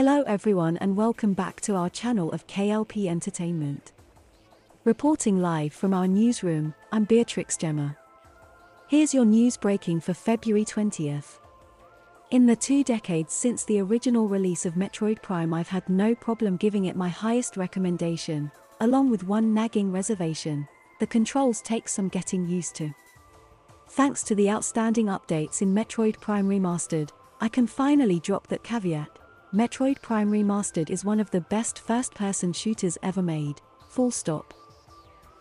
Hello everyone and welcome back to our channel of KLP Entertainment. Reporting live from our newsroom, I'm Beatrix Gemma. Here's your news breaking for February 20th. In the two decades since the original release of Metroid Prime I've had no problem giving it my highest recommendation, along with one nagging reservation. The controls take some getting used to. Thanks to the outstanding updates in Metroid Prime Remastered, I can finally drop that caveat. Metroid Prime Remastered is one of the best first-person shooters ever made, full stop.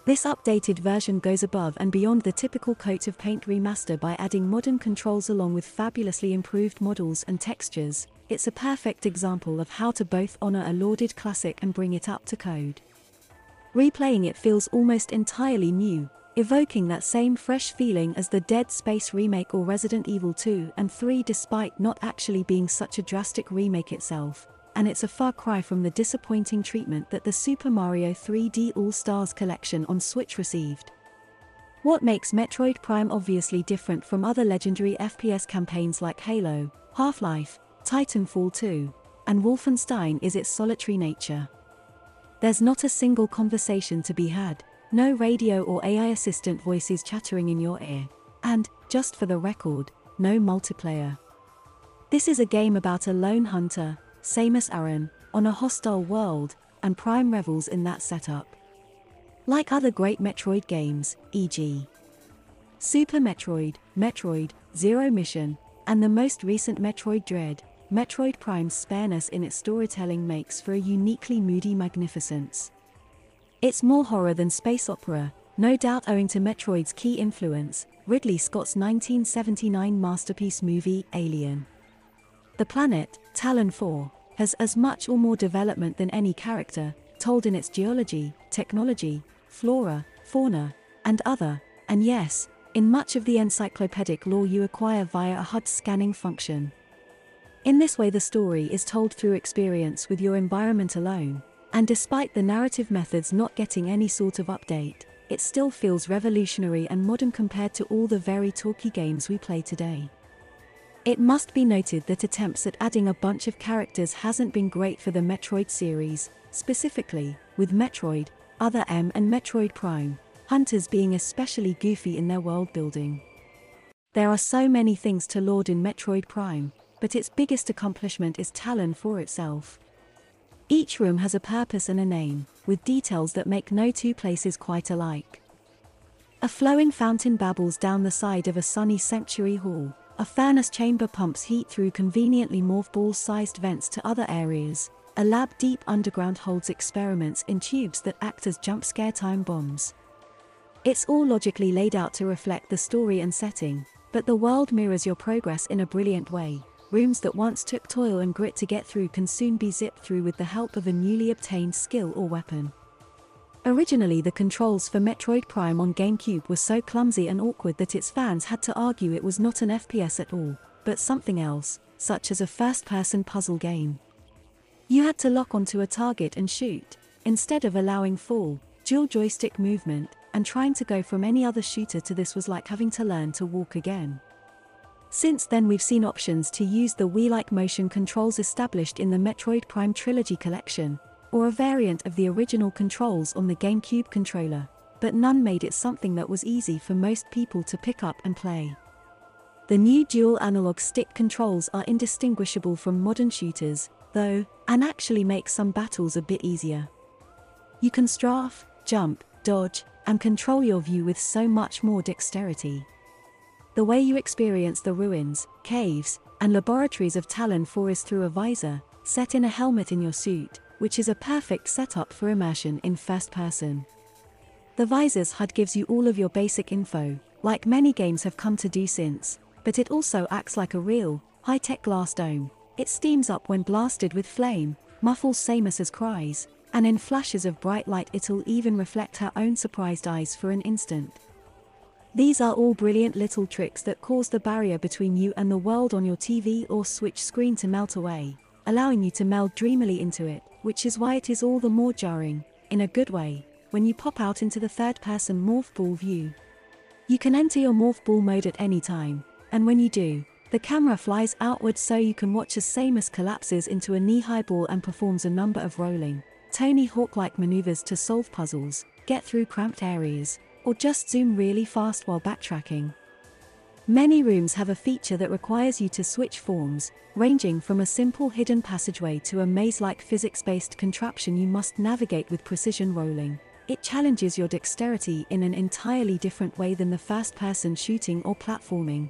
This updated version goes above and beyond the typical coat of paint remaster by adding modern controls along with fabulously improved models and textures. It's a perfect example of how to both honor a lauded classic and bring it up to code. Replaying it feels almost entirely new, evoking that same fresh feeling as the Dead Space remake or Resident Evil 2 and 3 despite not actually being such a drastic remake itself, and it's a far cry from the disappointing treatment that the Super Mario 3D All-Stars collection on Switch received. What makes Metroid Prime obviously different from other legendary FPS campaigns like Halo, Half-Life, Titanfall 2, and Wolfenstein is its solitary nature. There's not a single conversation to be had, no radio or AI assistant voices chattering in your ear. And, just for the record, no multiplayer. This is a game about a lone hunter, Samus Aran, on a hostile world, and Prime revels in that setup. Like other great Metroid games, e.g. Super Metroid, Metroid, Zero Mission, and the most recent Metroid Dread, Metroid Prime's spareness in its storytelling makes for a uniquely moody magnificence. It's more horror than space opera, no doubt owing to Metroid's key influence, Ridley Scott's 1979 masterpiece movie, Alien. The planet, Tallon 4, has as much or more development than any character, told in its geology, technology, flora, fauna, and other, and yes, in much of the encyclopedic lore you acquire via a HUD scanning function. In this way the story is told through experience with your environment alone, and despite the narrative methods not getting any sort of update, it still feels revolutionary and modern compared to all the very talky games we play today. It must be noted that attempts at adding a bunch of characters hasn't been great for the Metroid series, specifically, with Metroid, Other M and Metroid Prime, hunters being especially goofy in their world building. There are so many things to laud in Metroid Prime, but its biggest accomplishment is Tallon 4 itself. Each room has a purpose and a name, with details that make no two places quite alike. A flowing fountain babbles down the side of a sunny sanctuary hall, a furnace chamber pumps heat through conveniently morph ball sized vents to other areas, a lab deep underground holds experiments in tubes that act as jump scare time bombs. It's all logically laid out to reflect the story and setting, but the world mirrors your progress in a brilliant way. Rooms that once took toil and grit to get through can soon be zipped through with the help of a newly obtained skill or weapon. Originally the controls for Metroid Prime on GameCube were so clumsy and awkward that its fans had to argue it was not an FPS at all, but something else, such as a first-person puzzle game. You had to lock onto a target and shoot, instead of allowing full, dual joystick movement, and trying to go from any other shooter to this was like having to learn to walk again. Since then we've seen options to use the Wii-like motion controls established in the Metroid Prime Trilogy collection, or a variant of the original controls on the GameCube controller, but none made it something that was easy for most people to pick up and play. The new dual analog stick controls are indistinguishable from modern shooters, though, and actually make some battles a bit easier. You can strafe, jump, dodge, and control your view with so much more dexterity. The way you experience the ruins, caves, and laboratories of Tallon 4 is through a visor, set in a helmet in your suit, which is a perfect setup for immersion in first person. The visor's HUD gives you all of your basic info, like many games have come to do since, but it also acts like a real, high-tech glass dome. It steams up when blasted with flame, muffles Samus's cries, and in flashes of bright light it'll even reflect her own surprised eyes for an instant. These are all brilliant little tricks that cause the barrier between you and the world on your TV or Switch screen to melt away, allowing you to meld dreamily into it, which is why it is all the more jarring, in a good way, when you pop out into the third-person morph ball view. You can enter your morph ball mode at any time, and when you do, The camera flies outward so you can watch as Samus collapses into a knee-high ball and performs a number of rolling, Tony Hawk-like maneuvers to solve puzzles, get through cramped areas, or just zoom really fast while backtracking. Many rooms have a feature that requires you to switch forms, ranging from a simple hidden passageway to a maze-like physics-based contraption you must navigate with precision rolling. It challenges your dexterity in an entirely different way than the first-person shooting or platforming.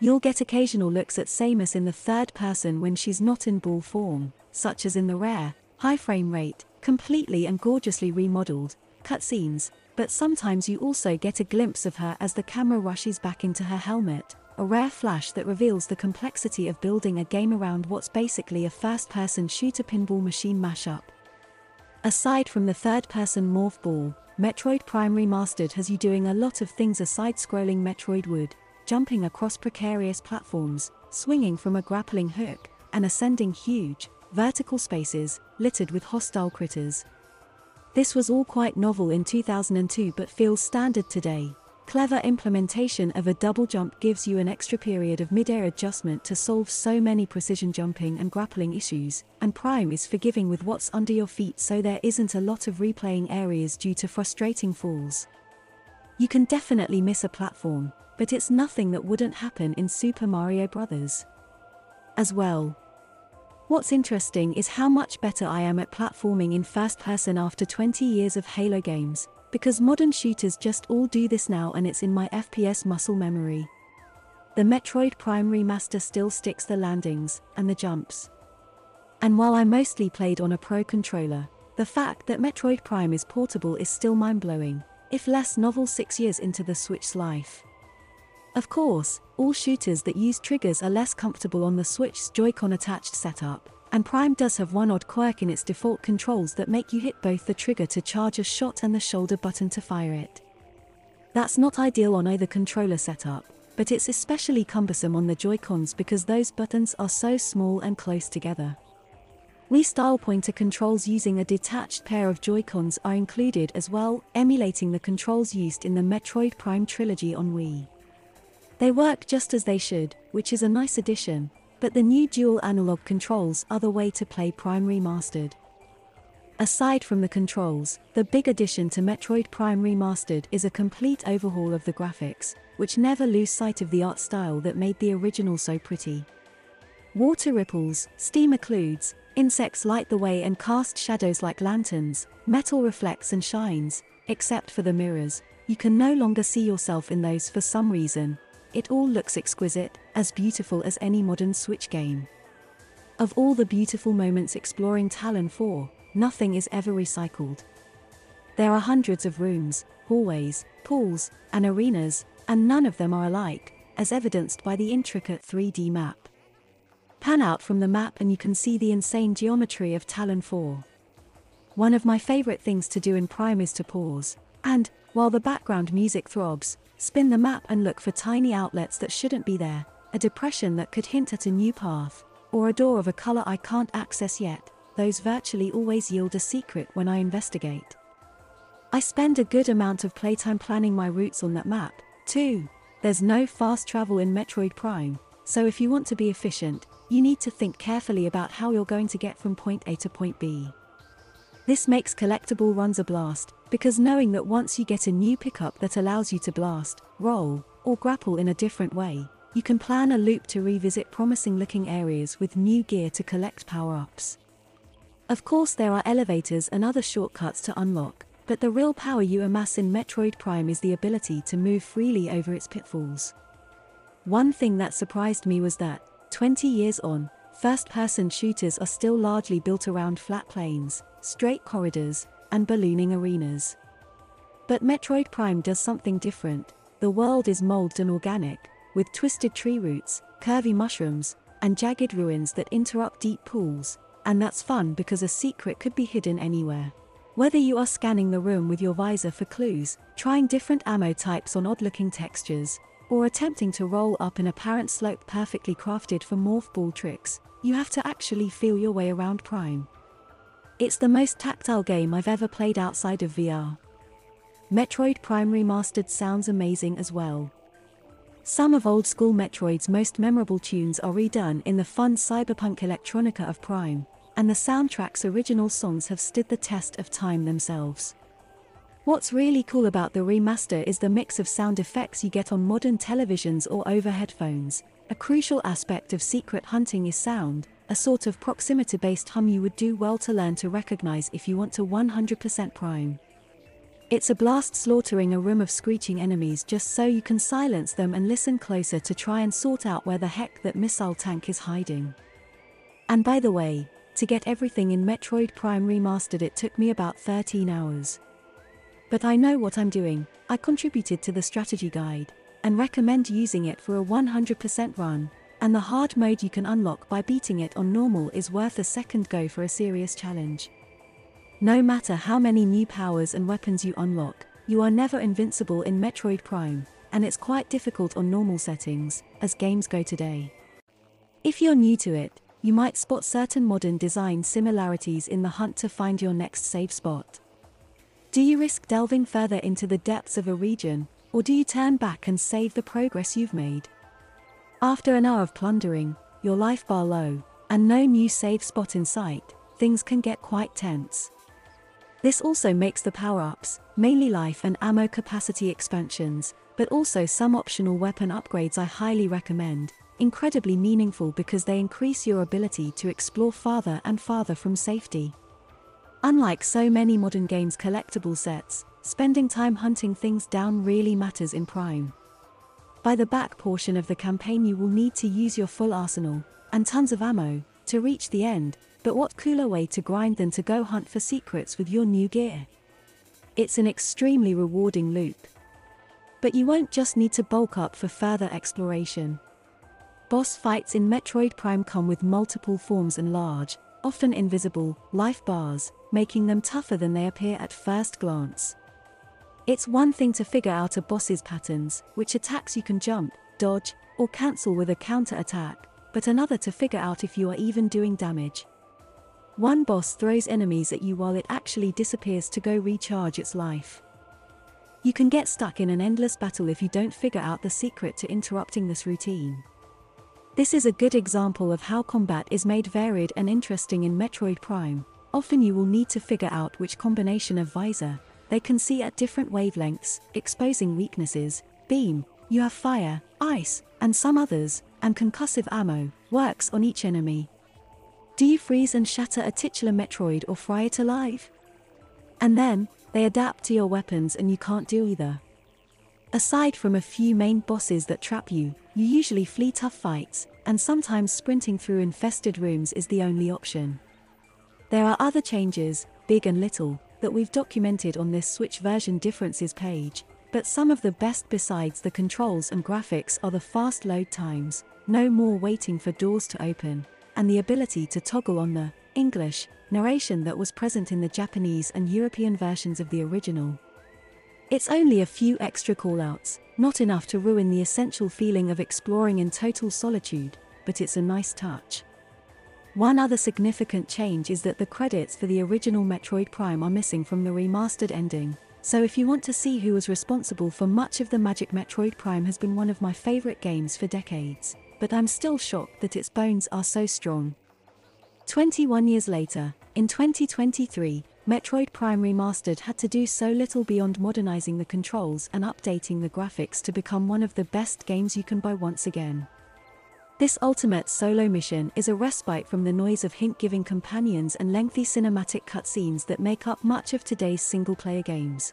You'll get occasional looks at Samus in the third person when she's not in ball form, such as in the rare, high frame rate, completely and gorgeously remodeled, cutscenes, but sometimes you also get a glimpse of her as the camera rushes back into her helmet, a rare flash that reveals the complexity of building a game around what's basically a first person shooter pinball machine mashup. Aside from the third person morph ball, Metroid Prime Remastered has you doing a lot of things a side scrolling Metroid would jumping across precarious platforms, swinging from a grappling hook, and ascending huge, vertical spaces, littered with hostile critters. This was all quite novel in 2002 but feels standard today. Clever implementation of a double jump gives you an extra period of mid-air adjustment to solve so many precision jumping and grappling issues, and Prime is forgiving with what's under your feet so there isn't a lot of replaying areas due to frustrating falls. You can definitely miss a platform, but it's nothing that wouldn't happen in Super Mario Bros. As well. What's interesting is how much better I am at platforming in first person after 20 years of Halo games, because modern shooters just all do this now and it's in my FPS muscle memory. The Metroid Prime remaster still sticks the landings and the jumps. And while I mostly played on a Pro controller, the fact that Metroid Prime is portable is still mind blowing, if less novel six years into the Switch's life. Of course, all shooters that use triggers are less comfortable on the Switch's Joy-Con attached setup, and Prime does have one odd quirk in its default controls that make you hit both the trigger to charge a shot and the shoulder button to fire it. That's not ideal on either controller setup, but it's especially cumbersome on the Joy-Cons because those buttons are so small and close together. Wii style pointer controls using a detached pair of Joy-Cons are included as well, emulating the controls used in the Metroid Prime trilogy on Wii. They work just as they should, which is a nice addition, but the new dual analog controls are the way to play Prime Remastered. Aside from the controls, the big addition to Metroid Prime Remastered is a complete overhaul of the graphics, which never lose sight of the art style that made the original so pretty. Water ripples, steam occludes, insects light the way and cast shadows like lanterns, metal reflects and shines, except for the mirrors, you can no longer see yourself in those for some reason, it all looks exquisite, as beautiful as any modern Switch game. Of all the beautiful moments exploring Tallon 4, nothing is ever recycled. There are hundreds of rooms, hallways, pools, and arenas, and none of them are alike, as evidenced by the intricate 3D map. Pan out from the map and you can see the insane geometry of Tallon 4. One of my favorite things to do in Prime is to pause, and, while the background music throbs, Spin the map and look for tiny outlets that shouldn't be there, a depression that could hint at a new path, or a door of a color I can't access yet. Those virtually always yield a secret when I investigate. I spend a good amount of playtime planning my routes on that map, too. There's no fast travel in Metroid Prime, so if you want to be efficient, you need to think carefully about how you're going to get from point A to point B. This makes collectible runs a blast, because knowing that once you get a new pickup that allows you to blast, roll, or grapple in a different way, you can plan a loop to revisit promising looking areas with new gear to collect power ups. Of course, there are elevators and other shortcuts to unlock, but the real power you amass in Metroid Prime is the ability to move freely over its pitfalls. One thing that surprised me was that, 20 years on, first person shooters are still largely built around flat plains, straight corridors, and ballooning arenas. But Metroid Prime does something different. The world is molded and organic, with twisted tree roots, curvy mushrooms, and jagged ruins that interrupt deep pools, and that's fun because a secret could be hidden anywhere. Whether you are scanning the room with your visor for clues, trying different ammo types on odd looking textures, or attempting to roll up an apparent slope perfectly crafted for morph ball tricks, you have to actually feel your way around Prime. It's the most tactile game I've ever played outside of VR. Metroid Prime Remastered sounds amazing as well. Some of old school Metroid's most memorable tunes are redone in the fun cyberpunk electronica of Prime, and the soundtrack's original songs have stood the test of time themselves. What's really cool about the remaster is the mix of sound effects you get on modern televisions or over headphones. A crucial aspect of secret hunting is sound, a sort of proximity based hum you would do well to learn to recognize if you want to 100% prime. It's a blast slaughtering a room of screeching enemies just so you can silence them and listen closer to try and sort out where the heck that missile tank is hiding. And by the way, to get everything in Metroid Prime Remastered it took me about 13 hours. But I know what I'm doing, I contributed to the strategy guide, and recommend using it for a 100% run, and the hard mode you can unlock by beating it on normal is worth a second go for a serious challenge. No matter how many new powers and weapons you unlock, you are never invincible in Metroid Prime, and it's quite difficult on normal settings, as games go today. If you're new to it, you might spot certain modern design similarities in the hunt to find your next save spot. Do you risk delving further into the depths of a region, or do you turn back and save the progress you've made? After an hour of plundering, your life bar low, and no new save spot in sight, things can get quite tense. This also makes the power-ups, mainly life and ammo capacity expansions, but also some optional weapon upgrades I highly recommend, incredibly meaningful because they increase your ability to explore farther and farther from safety. Unlike so many modern games collectible sets, spending time hunting things down really matters in Prime. By the back portion of the campaign you will need to use your full arsenal, and tons of ammo, to reach the end, but what cooler way to grind than to go hunt for secrets with your new gear? It's an extremely rewarding loop. But you won't just need to bulk up for further exploration. Boss fights in Metroid Prime come with multiple forms and large, often invisible, life bars, making them tougher than they appear at first glance. It's one thing to figure out a boss's patterns, which attacks you can jump, dodge, or cancel with a counter attack, but another to figure out if you are even doing damage. One boss throws enemies at you while it actually disappears to go recharge its life. You can get stuck in an endless battle if you don't figure out the secret to interrupting this routine. This is a good example of how combat is made varied and interesting in Metroid Prime. Often you will need to figure out which combination of visor they can see at different wavelengths, exposing weaknesses, beam, you have fire, ice, and some others, and concussive ammo, works on each enemy. Do you freeze and shatter a titular Metroid or fry it alive? And then, they adapt to your weapons and you can't do either. Aside from a few main bosses that trap you, you usually flee tough fights, and sometimes sprinting through infested rooms is the only option. There are other changes, big and little, that we've documented on this Switch version differences page, but some of the best besides the controls and graphics are the fast load times, no more waiting for doors to open, and the ability to toggle on the English narration that was present in the Japanese and European versions of the original. It's only a few extra callouts, not enough to ruin the essential feeling of exploring in total solitude, but it's a nice touch. One other significant change is that the credits for the original Metroid Prime are missing from the remastered ending, so if you want to see who was responsible for much of the magic Metroid Prime has been one of my favorite games for decades, but I'm still shocked that its bones are so strong. 21 years later, in 2023, Metroid Prime Remastered had to do so little beyond modernizing the controls and updating the graphics to become one of the best games you can buy once again. This ultimate solo mission is a respite from the noise of hint-giving companions and lengthy cinematic cutscenes that make up much of today's single-player games.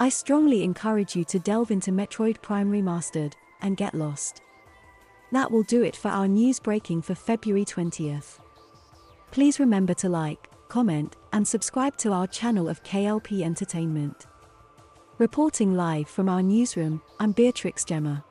I strongly encourage you to delve into Metroid Prime Remastered and get lost. That will do it for our news breaking for February 20th. Please remember to like, comment, and subscribe to our channel of KLP Entertainment. Reporting live from our newsroom, I'm Beatrix Gemma.